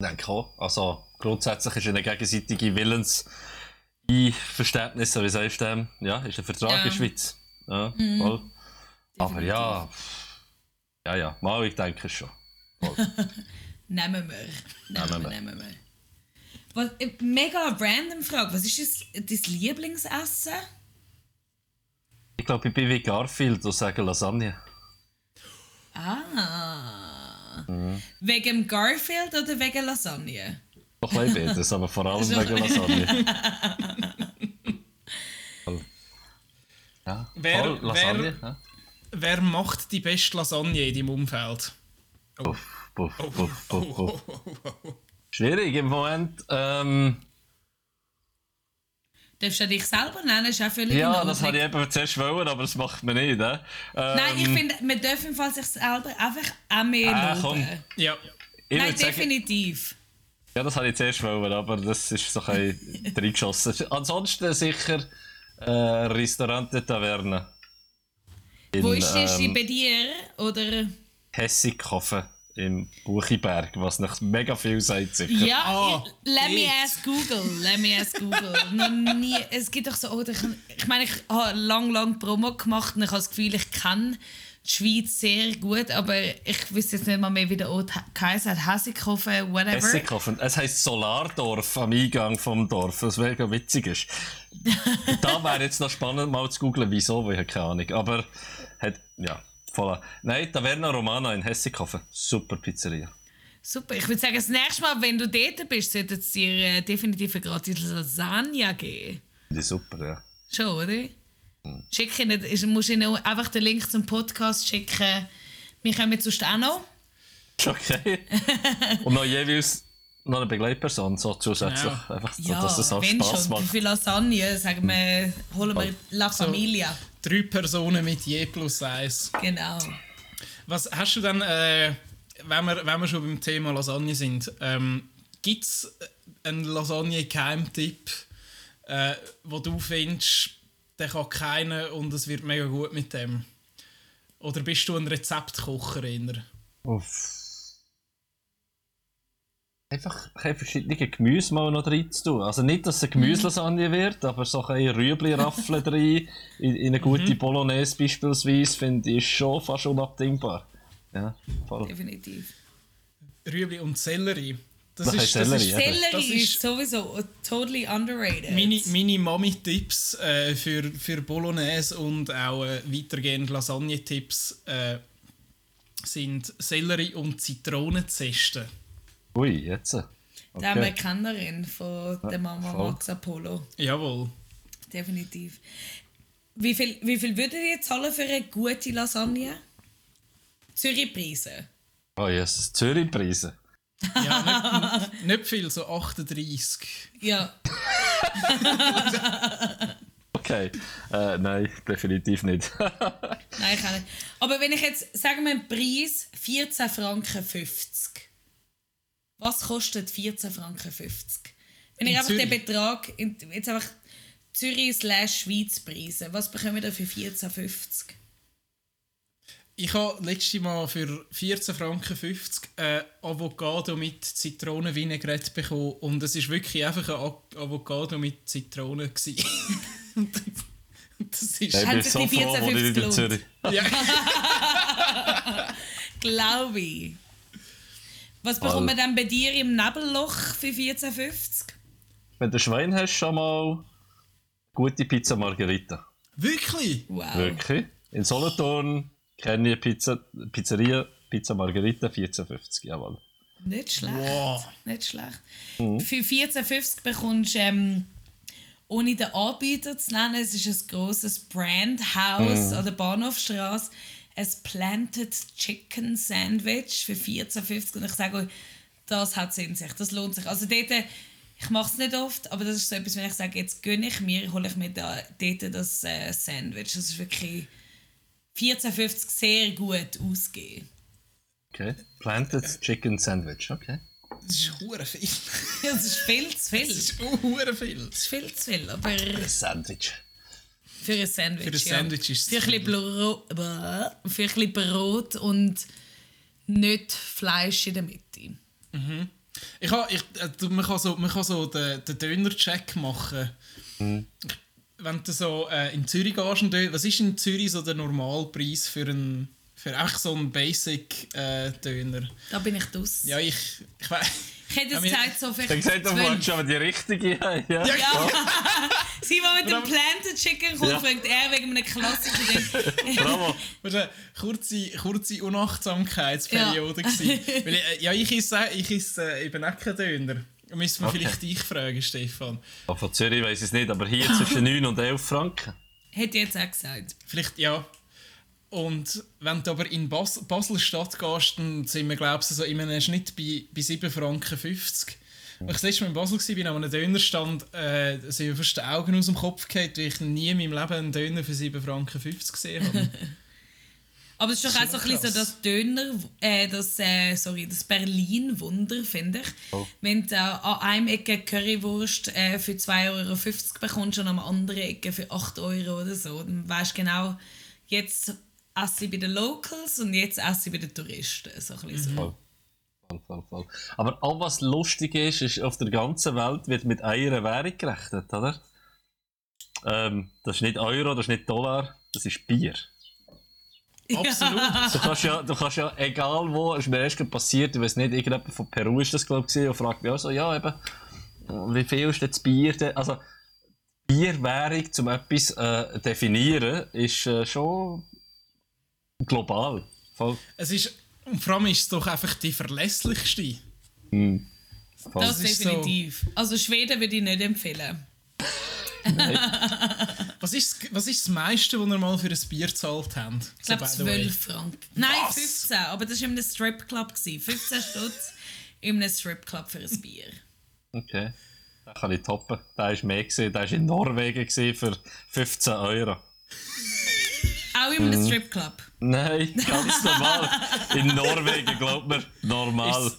denke auch. Also grundsätzlich ist eine gegenseitige Willenseinverständnis, wie sagst du dem? Ja, ist ein Vertrag ja. in der Schweiz. Ja, mhm. voll. Aber ja, ja, ja, mal, ich denke schon. nehmen wir. Nehmen, wir, nehmen wir. Was, äh, mega random Frage. Was ist das, dein Lieblingsessen? Ich glaube, ich bin wie Garfield und sage Lasagne. Ah. Mhm. Wegen Garfield oder wegen Lasagne? Doch ein beides, aber vor allem wegen Lasagne. ja, wer, Lasagne. Wer, ja. wer macht die beste Lasagne in deinem Umfeld? Oh. Puff, puff, puff, puff, puff. Schwierig im Moment. Ähm, Darfst du dich selber nennen? Ist auch völlig Ja, das habe ich eben zuerst wollen, aber das macht man nicht. Äh? Ähm, Nein, ich finde, man darf im Fall sich selber einfach auch mehr äh, loben. Ja. Ich Nein, definitiv. Sagen, ja, das habe ich zuerst wollen, aber das ist so ein reingeschossen. Ansonsten sicher äh, Restaurante Taverne. In, Wo ist das ähm, bei dir? Oder? Hessighofen im Buchiberg, was noch mega viel sagt. Sicher. Ja, oh, let me ask Google. Let me ask Google. noch nie, es gibt doch so, oder ich, ich meine, ich habe lang, lang Promo gemacht und ich habe das Gefühl, ich kenne die Schweiz sehr gut, aber ich wüsste jetzt nicht mal mehr, wie der Ort heisst. Hessighofen, whatever. Hessighofen. Es heisst Solardorf am Eingang vom Dorf, was mega witzig ist. da wäre jetzt noch spannend mal zu googeln, wieso, weil ich habe keine Ahnung. Aber hat, ja. Voll. Nein, Taverna Romana in Hessighofen. Super Pizzeria. Super. Ich würde sagen, das nächste Mal, wenn du dort bist, sollte es dir äh, definitiv eine gratis Lasagne geben. Die super, ja. Schon, oder? Hm. Schick ihnen, musst ihnen einfach den Link zum Podcast schicken. Wir kommen sonst auch noch. Okay. Und noch jeweils noch eine Begleitperson so zusätzlich. Ja. Einfach, ja, dass es auch Spaß macht. Wie viel Lasagne, sagen wir, holen wir La Familia. So drei Personen mit je plus eins. Genau. Was hast du dann, äh, wenn, wir, wenn wir schon beim Thema Lasagne sind, ähm, gibt es einen Lasagne-Keimtipp, äh, wo du findest, der kann keiner und es wird mega gut mit dem? Oder bist du ein Rezeptkocher? Uff einfach verschiedene Gemüse mal noch rein zu tun. Also nicht, dass es eine Gemüselasagne wird, aber so ein Rüebli-Raffel rein, in, in, eine gute mhm. Bolognese beispielsweise, finde ich schon fast unabdingbar. Ja, voll. Definitiv. Rüebli und Sellerie. Das, das, ist, Sellerie, das, ist, ja. Sellerie das ist sowieso totally underrated. Meine, meine Mami-Tipps äh, für, für Bolognese und auch äh, weitergehend Lasagne-Tipps äh, sind Sellerie und Zitronenzeste. Ui, jetzt. Okay. Da haben wir eine Kennerin von der Mama ja, Max Apollo. Jawohl. Definitiv. Wie viel, wie viel würdet ihr zahlen für eine gute Lasagne? Zürich-Preise? Oh yes, Zürich-Preise. Ja, nicht, nicht viel, so 38. Ja. Okay, äh, nein, definitiv nicht. Nein, ich auch nicht. Aber wenn ich jetzt, sagen wir einen Preis, 14 Franken 50. Was kostet 14 Franken 50? Wenn ich In einfach den Zürich? Betrag, in- jetzt einfach Zürich slash Schweiz Preise, was bekommen wir da für 14,50? Ich habe letztes Mal für 14 Franken 50 äh, Avocado mit Zitronenvinaigrette bekommen und es war wirklich einfach ein Avocado mit Zitronen. Und das ist... Ich Haben bin so die froh, wo ich in 14,50 Zürich. Ja, Glaube ich. Was bekommt man dann bei dir im Nebelloch für 14,50? Wenn du Schwein hast, schon mal gute Pizza Margherita. wirklich? Wow. Wirklich. In Solothurn kenne ich Pizza, Pizzeria Pizza Margherita 14,50, jawohl. Nicht schlecht. Wow. Nicht schlecht. Mhm. Für 14,50 bekommst du, ähm, ohne den Anbieter zu nennen, es ist ein grosses Brandhaus Mhm. an der Bahnhofstraße, ein Planted Chicken Sandwich für 14,50 und ich sage euch, das hat es in sich, das lohnt sich. Also dort, ich mache es nicht oft, aber das ist so etwas, wenn ich sage, jetzt gönne ich mir, hole ich mir da, dort das äh, Sandwich. Das ist wirklich 14,50 sehr gut ausgegeben. Okay. Planted Chicken Sandwich, okay. Das ist hure viel. Das ist viel zu viel. Das ist hure viel. Das ist viel zu viel, aber Sandwich. Für ein Sandwich. Für ein Sandwich ja. ist es für ein, für ein bisschen Brot und nicht Fleisch in der Mitte. Ich ha, ich, äh, du- man kann so, man kann so den, den Döner-Check machen. Wenn du so äh, in Zürich gehst, was ist in Zürich so der Normalpreis für einen für einfach so einen Basic-Döner? Da bin ich draus. ja, ich, ich weiß. Ich hätte Ja, wir- gesagt, so Ich vielleicht gesagt, du 12. wolltest aber die richtige haben. Ja. Ja. Simon mit dem. Planted Chicken kommt, Ja. fragt er wegen einem klassischen Ding. Bravo. Das war eine kurze, kurze Unachtsamkeitsperiode. gewesen. Weil, äh, ja, ich esse, ich esse äh, eben auch keinen Döner. Müssen wir Okay. vielleicht dich fragen, Stefan. Ja, Von Zürich weiß ich es nicht, aber hier zwischen 9 und 11 Franken. Hätte ich jetzt auch gesagt. Vielleicht, ja. Und wenn du aber in Bas Basel-Stadt gehst, dann sind wir, glaube ich, so in einem Schnitt bei, bei 7 Franken 50. Als ich das letzte Mal in Basel war, an einem Dönerstand, äh, sind mir fast die Augen aus dem Kopf gefallen, weil ich nie in meinem Leben einen Döner für 7 Franken 50 gesehen habe. Aber es ist doch auch so ein bisschen so das Döner, äh, das, äh, sorry, das Berlin-Wunder, finde ich. Oh. Wenn du äh, an einem Ecke Currywurst äh, für 2,50 Euro bekommst und an einer anderen Ecke für 8 Euro oder so, dann weißt du genau, jetzt esse ich bei den Locals und jetzt esse ich bei den Touristen. So ein bisschen so. Voll. Voll, voll. Aber all was lustig ist, ist, auf der ganzen Welt wird mit einer Währung gerechnet, oder? Ähm, das ist nicht Euro, das ist nicht Dollar, das ist Bier. Absolut. Du kannst ja, du kannst ja egal wo, ist mir erst passiert, ich weiß nicht, irgendjemand von Peru ist das glaube ich und fragt mich auch so, ja eben, wie viel ist denn das Bier? denn? Also, Bierwährung, um etwas äh, definieren, ist äh, schon global. Voll. Es ist, und vor allem ist es doch einfach die verlässlichste. voll. Das ist so- definitiv. Also Schweden würde ich nicht empfehlen. Was ist, was ist das meiste, was ihr mal für ein Bier gezahlt habt? Ich glaube So, by the way. 12 Franken. Nein, Was? 15. Aber das war in einem Stripclub. gewesen. 15 Stutz in einem Stripclub für ein Bier. Okay. Den kann ich toppen. Der war mehr, gewesen. der war in Norwegen für 15 Euro. Auch in einem Stripclub. Nein, ganz normal. In Norwegen, glaubt mir, normal. Ist,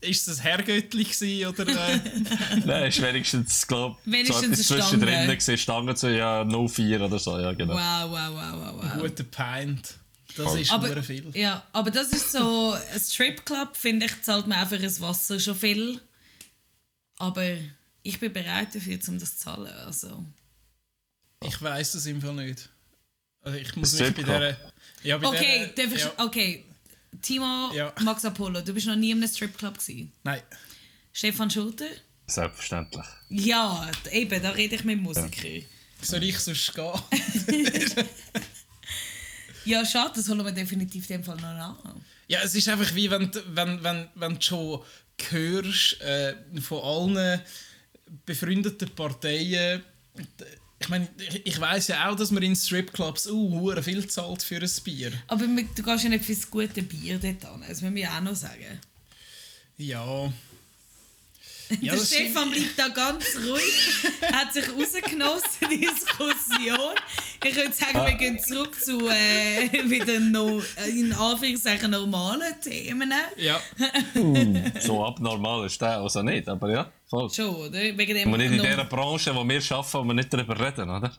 ist das Herrgöttli gewesen, oder? Äh, Nein, ist wenigstens, glaube ich, so etwas zwischendrin Stange. gewesen. Stange zu ja 04 oder so, ja genau. Wow, wow, wow, wow, wow. guter Pint. Das Voll. ist Aber, nur viel. ja, aber das ist so, ein Stripclub, finde ich, zahlt man für das Wasser schon viel. Aber ich bin bereit dafür, um das zu zahlen. Also. Ich weiß es im Fall nicht. Also ich muss mich bei der. Ja, bei Okay, ich, ja, okay. Timo Ja. Max Apollo, du bist noch nie in einem Stripclub gewesen. Nein. Stefan Schulter? Selbstverständlich. Ja, eben, da rede ich mit Musikern. Soll ich sonst gehen? Ja, schade, das holen wir definitiv in dem Fall noch an. Ja, es ist einfach wie wenn, du- wenn, wenn, wenn du schon hörst äh, von allen befreundeten Parteien, ich meine, ich, ich weiß ja auch, dass man in Stripclubs uh, viel zahlt für ein Bier. Aber du gehst ja nicht für das gute Bier dort an, das müssen wir auch noch sagen. Ja. Ja, der Stefan bleibt da ganz ruhig, hat sich rausgenossen, die Diskussion. Ich würde sagen, wir gehen zurück zu äh, wieder no, in Anführungszeichen normalen Themen. Ja. uh, so abnormal ist der also nicht, aber ja, voll. Schon, oder? Wegen dem Und nicht in der Branche, wo wir arbeiten, wo wir nicht darüber reden, oder?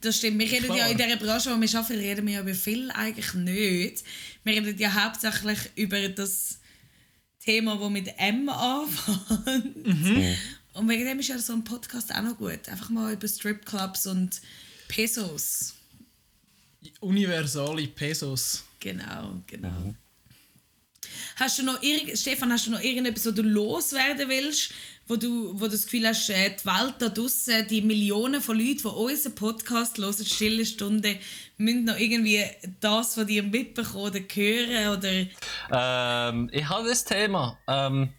Das stimmt. Wir reden Klar. ja in der Branche, wo wir arbeiten, reden wir ja über viel eigentlich nicht. Wir reden ja hauptsächlich über das Thema, das mit M anfängt. Mhm. Und wegen dem ist ja so ein Podcast auch noch gut. Einfach mal über Stripclubs und Pesos. Universale Pesos. Genau, genau. Mhm. Hast du noch Stefan, hast du noch irgendetwas, was du loswerden willst, wo du, wo du das Gefühl hast, äh, die Welt da draußen, die Millionen von Leuten, die unseren Podcast hören, Stille Stunde, müssen noch irgendwie das von dir mitbekommen oder hören? Oder? Ähm, ich habe das Thema. Ähm,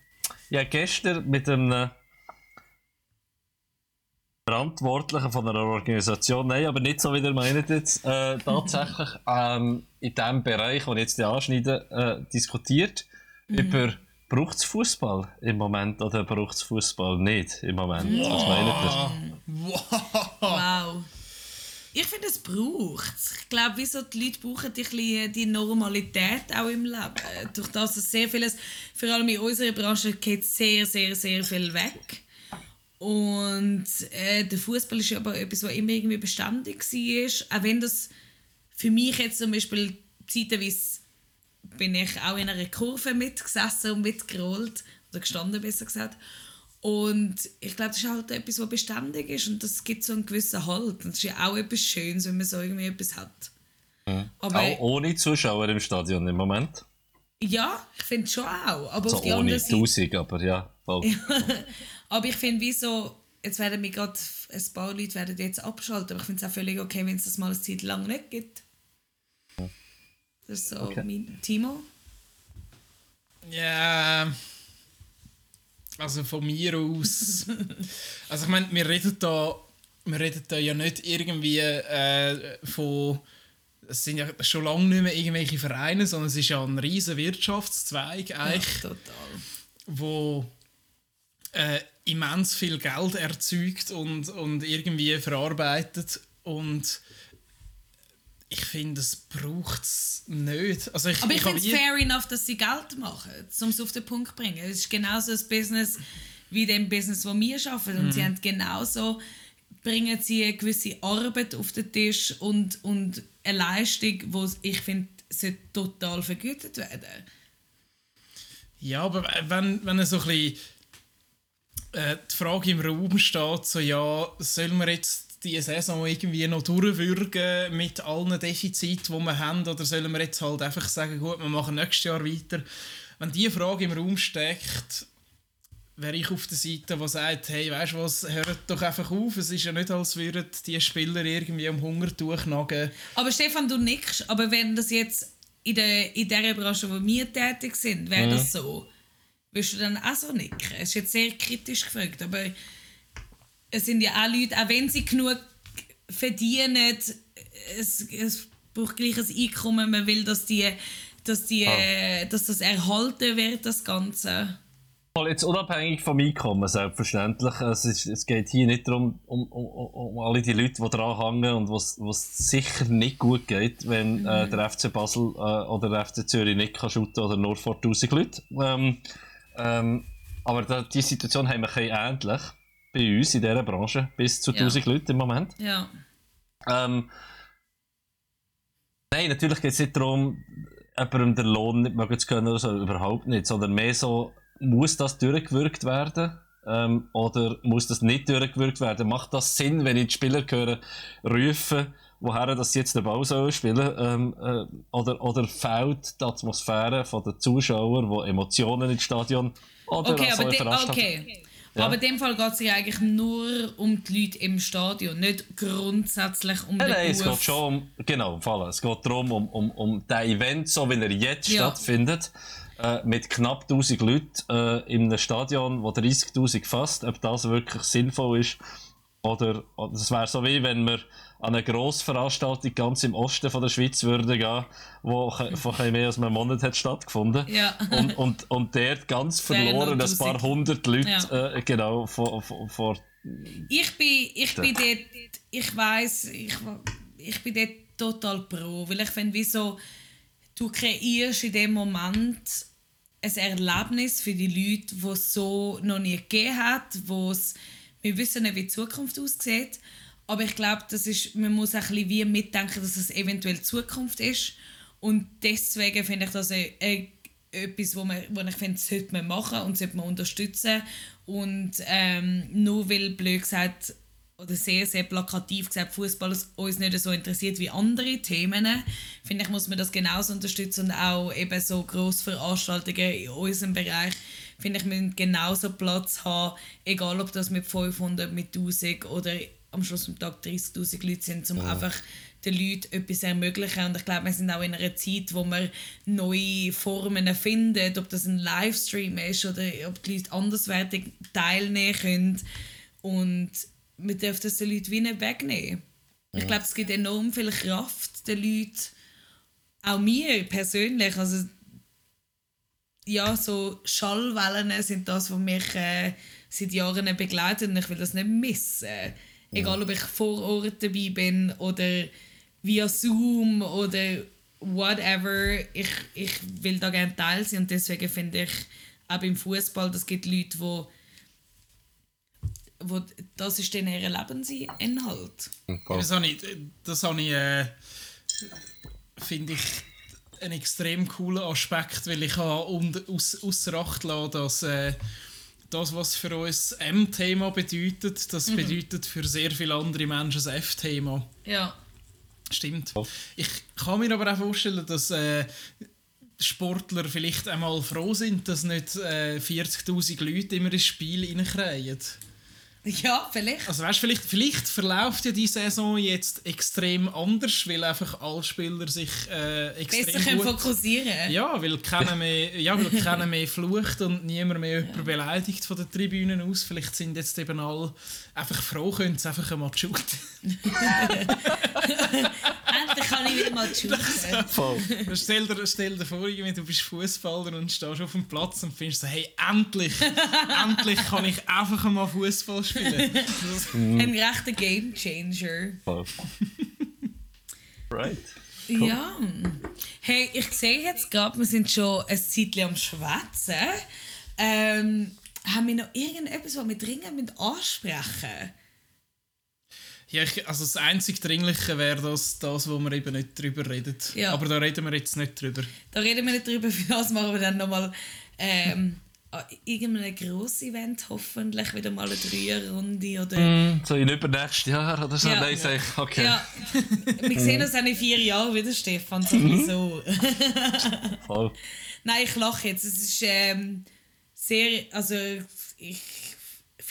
ja, gestern mit einem Verantwortlichen von einer Organisation, nein, aber nicht so wie ihr meint jetzt, äh, tatsächlich ähm, in dem Bereich, den ich jetzt anschneide, äh, diskutiert mhm. über braucht es Fußball im Moment oder braucht es Fußball nicht im Moment? Wow. Was meint ihr? Wow. wow. Ich finde, es braucht Ich glaube, wieso die Leute brauchen die, die Normalität auch im Leben. Durch das, dass sehr vieles, vor allem in unserer Branche, geht sehr, sehr, sehr viel weg. Und äh, der Fußball ist aber etwas, was immer irgendwie beständig war. Auch wenn das für mich jetzt zum Beispiel zeitweise bin ich auch in einer Kurve mitgesessen und mitgerollt, oder gestanden besser gesagt. Und ich glaube, das ist halt etwas, was beständig ist und das gibt so einen gewissen Halt. Und das ist ja auch etwas Schönes, wenn man so irgendwie etwas hat. Mhm. Aber, auch ohne Zuschauer im Stadion im Moment? Ja, ich finde schon auch. Aber also auf die ohne Seite, aber ja. aber ich finde, wie so, jetzt werden wir gerade, ein paar Leute werden jetzt abschalten, aber ich finde es auch völlig okay, wenn es das mal eine Zeit lang nicht gibt. Das ist so okay. mein Timo. Ja. Also von mir aus. also ich meine, wir reden da, wir reden da ja nicht irgendwie äh, von. Es sind ja schon lange nicht mehr irgendwelche Vereine, sondern es ist ja ein riesiger Wirtschaftszweig eigentlich, ja, total. wo äh, immens viel Geld erzeugt und, und irgendwie verarbeitet und ich finde, es braucht es nicht. Also ich, Aber ich, ich finde es fair enough, dass sie Geld machen, um es auf den Punkt zu bringen. Es ist genauso ein Business wie dem Business, das wir arbeiten. Und mhm. sie haben genauso, bringen sie eine gewisse Arbeit auf den Tisch und, und eine Leistung, die ich finde, total vergütet werden. Ja, aber wenn, wenn so ein bisschen äh, die Frage im Raum steht, so ja, sollen wir jetzt die Saison irgendwie noch durchwürgen mit allen Defiziten, die wir haben? Oder sollen wir jetzt halt einfach sagen, gut, wir machen nächstes Jahr weiter? Wenn diese Frage im Raum steckt, wäre ich auf der Seite, die sagt, hey, weißt du was, hört doch einfach auf. Es ist ja nicht, als würden die Spieler irgendwie am Hunger durchnagen. Aber Stefan, du nickst, aber wenn das jetzt in der, in der Branche, wo wir tätig sind, wäre mhm. das so, würdest du dann auch so nicken? Es ist jetzt sehr kritisch gefragt, aber es sind ja auch Leute, auch wenn sie genug verdienen, es, es braucht gleich ein Einkommen, man will, dass, die, dass, die, ah. dass das erhalten wird, das Ganze. Jetzt unabhängig vom Einkommen, selbstverständlich. Es, ist, es geht hier nicht darum, um, um, um alle die Leute, die dran hängen und was es sicher nicht gut geht, wenn äh, mhm. äh, der FC Basel äh, oder der FC Zürich nicht kann shooten oder nur vor 1000 Leuten. Ähm, ähm, aber da, die Situation haben wir ein ähnlich bei uns in dieser Branche bis zu 1000 ja. Leute im Moment. Ja. Ähm, nein, natürlich geht es nicht darum, jemandem den Lohn nicht mögen zu können oder so, überhaupt nicht, sondern mehr so, muss das durchgewirkt werden? Ähm, oder muss das nicht durchgewirkt werden? Macht das Sinn, wenn ich die Spieler höre, rufen, woher das jetzt den Ball soll spielen ähm, äh, oder, oder fehlt die Atmosphäre von den Zuschauern, die Emotionen ins Stadion oder okay, aber de, okay. Ja. Aber in dem Fall geht es ja eigentlich nur um die Leute im Stadion, nicht grundsätzlich um den Nein, es geht schon um, genau, Fall. es geht darum, um, um, um den Event, so wie er jetzt ja. stattfindet, äh, mit knapp 1000 Leuten äh, in einem Stadion, das 30'000 fasst, ob das wirklich sinnvoll ist Oder, oder es wäre so wie wenn wir an eine Grossveranstaltung ganz im Osten von der Schweiz würden gehen, wo vor ein mehr als einem Monat hat stattgefunden. Ja. Und, und, und dort ganz verloren ein paar hundert Leute, Ja. äh, genau, vor, vor, vor Ich bin, ich bin dort, ich weiss, ich, ich bin dort total pro, weil ich finde, wie so, du kreierst in dem Moment ein Erlebnis für die Leute, die es so noch nie gegeben hat, wo es, wir wissen nicht, wie die Zukunft aussieht, aber ich glaube, das ist, man muss ein bisschen wie mitdenken, dass es eventuell die Zukunft ist. Und deswegen finde ich das ein, ein, etwas, wo, man, wo ich finde, das sollte man machen und sollte man unterstützen. Und ähm, nur weil, blöd gesagt, oder sehr, sehr plakativ gesagt, Fußball uns nicht so interessiert wie andere Themen, finde ich, muss man das genauso unterstützen und auch eben so Grossveranstaltungen in unserem Bereich, finde ich, müssen genauso Platz haben, egal ob das mit 500, mit 1000 oder am Schluss des Tages 30'000 Leute sind, um einfach den Leuten etwas ermöglichen. Und ich glaube, wir sind auch in einer Zeit, wo man neue Formen findet, ob das ein Livestream ist oder ob die Leute anderswertig teilnehmen können. Und wir dürfen das den Leuten wie nicht wegnehmen. Ich glaube, es gibt enorm viel Kraft den Leuten, auch mir persönlich. Also, ja, so Schallwellen sind das, was mich äh, seit Jahren begleiten und ich will das nicht missen. Egal, ob ich vor Ort dabei bin oder via Zoom oder whatever. Ich, ich will da gerne Teil sein und deswegen finde ich auch beim Fußball, das gibt Leute, wo, wo das ist dann ihr Lebensinhalt. Das habe ich, das habe ich äh, finde ich, einen extrem coolen Aspekt, weil ich habe und, aus, außer Acht lassen, dass äh, das, was für uns M-Thema bedeutet, das bedeutet für sehr viele andere Menschen das F-Thema. Ja. Stimmt. Ich kann mir aber auch vorstellen, dass äh, Sportler vielleicht einmal froh sind, dass nicht äh, 40'000 Leute immer ins Spiel reinkriegen. Ja, vielleicht. Also weißt, vielleicht, vielleicht verläuft ja die Saison jetzt extrem anders, weil einfach alle Spieler sich äh, extrem Besser können gut... fokussieren. Ja, weil keiner mehr, ja, weil keiner mehr flucht und niemand mehr jemanden beleidigt von den Tribünen aus. Vielleicht sind jetzt eben alle einfach froh, können sie einfach einmal shooten. Endlich kann ich wieder mal shooten. Voll. stell, dir, stell dir vor, irgendwie, du bist Fußballer und stehst auf dem Platz und findest so, hey, endlich, endlich kann ich einfach einmal Fußball spielen. Das- Ein rechter Game Changer. Voll. right. Ja. Hey, ich sehe jetzt gerade, wir sind schon ein Zeitchen am Schwätzen. Ähm, haben wir noch irgendetwas, was wir dringend mit ansprechen Ja, ich, also das einzig Dringliche wäre das, das, wo wir eben nicht drüber reden. Ja. Aber da reden wir jetzt nicht drüber. Da reden wir nicht drüber, für das machen wir dann nochmal ähm, an irgendeinem Gross-Event hoffentlich wieder mal eine Dreierrunde oder... So in übernächstes Jahr oder so? Ja. Nein, sag ich, okay. Ja, wir sehen uns dann in vier Jahren wieder, Stefan, sowieso. Voll. Nein, ich lache jetzt. Es ist ähm, sehr, also ich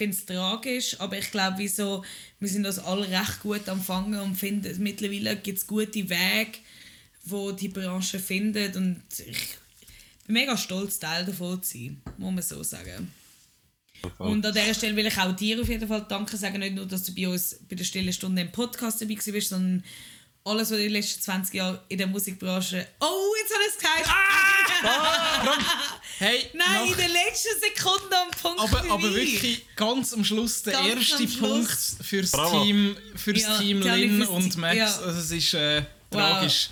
finde es tragisch, aber ich glaube, wieso, wir sind uns alle recht gut am Fangen und finden, mittlerweile gibt es gute Wege, wo die Branche findet und ich bin mega stolz, Teil davon zu sein, muss man so sagen. Und an dieser Stelle will ich auch dir auf jeden Fall Danke sagen, nicht nur, dass du bei uns bei der Stillen Stunde im Podcast dabei warst, sondern alles, was du in den letzten 20 Jahren in der Musikbranche... Oh, jetzt habe ich es gesagt! Hey, Nein, in der letzten Sekunde am Punkt aber, für aber mich. wirklich ganz am Schluss der Ganz erste Schluss. Punkt fürs Bravo. Team, fürs Ja, Team fürs und Max. ja. Also es ist äh, Wow. tragisch.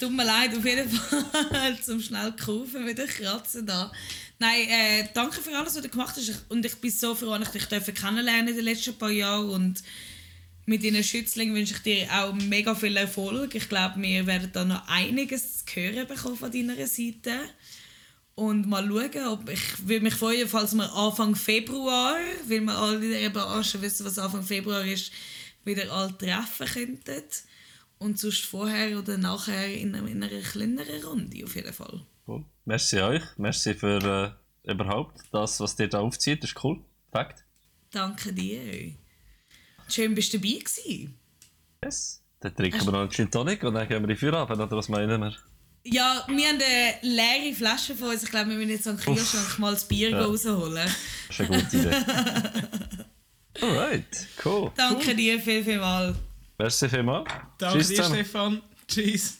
Tut mir leid, auf jeden Fall zum schnell kaufen wieder kratzen da. Nein, äh, danke für alles, was du gemacht hast. Ich- Und ich bin so froh, dass ich dich dürfen kennenlernen in den letzten paar Jahren. Und mit deinen Schützlingen wünsche ich dir auch mega viel Erfolg. Ich glaube, wir werden da noch einiges zu hören bekommen von deiner Seite. Und mal schauen, ob ich würde mich freuen, falls wir Anfang Februar, weil wir alle in dieser Branche wissen, was Anfang Februar ist, wieder alle treffen könnten. Und sonst vorher oder nachher in einer, in einer kleineren Runde auf jeden Fall. Cool. Merci euch. Merci für äh, überhaupt das, was ihr da aufzieht. Das ist cool. Fakt. Danke dir. Schön, bist du dabei gewesen. Yes. Dann trinken wir noch einen Gin Tonic und dann gehen wir in Feierabend, oder was meinen wir? Ja, wir haben eine leere Flasche von uns. Ich glaube, wir müssen jetzt am Kühlschrank mal das Bier Ja. rausholen. Das ist eine gute Idee. Alright, cool. Danke dir viel, viel mal. Merci vielmals. Danke Tschüss dir, zusammen. Stefan. Tschüss.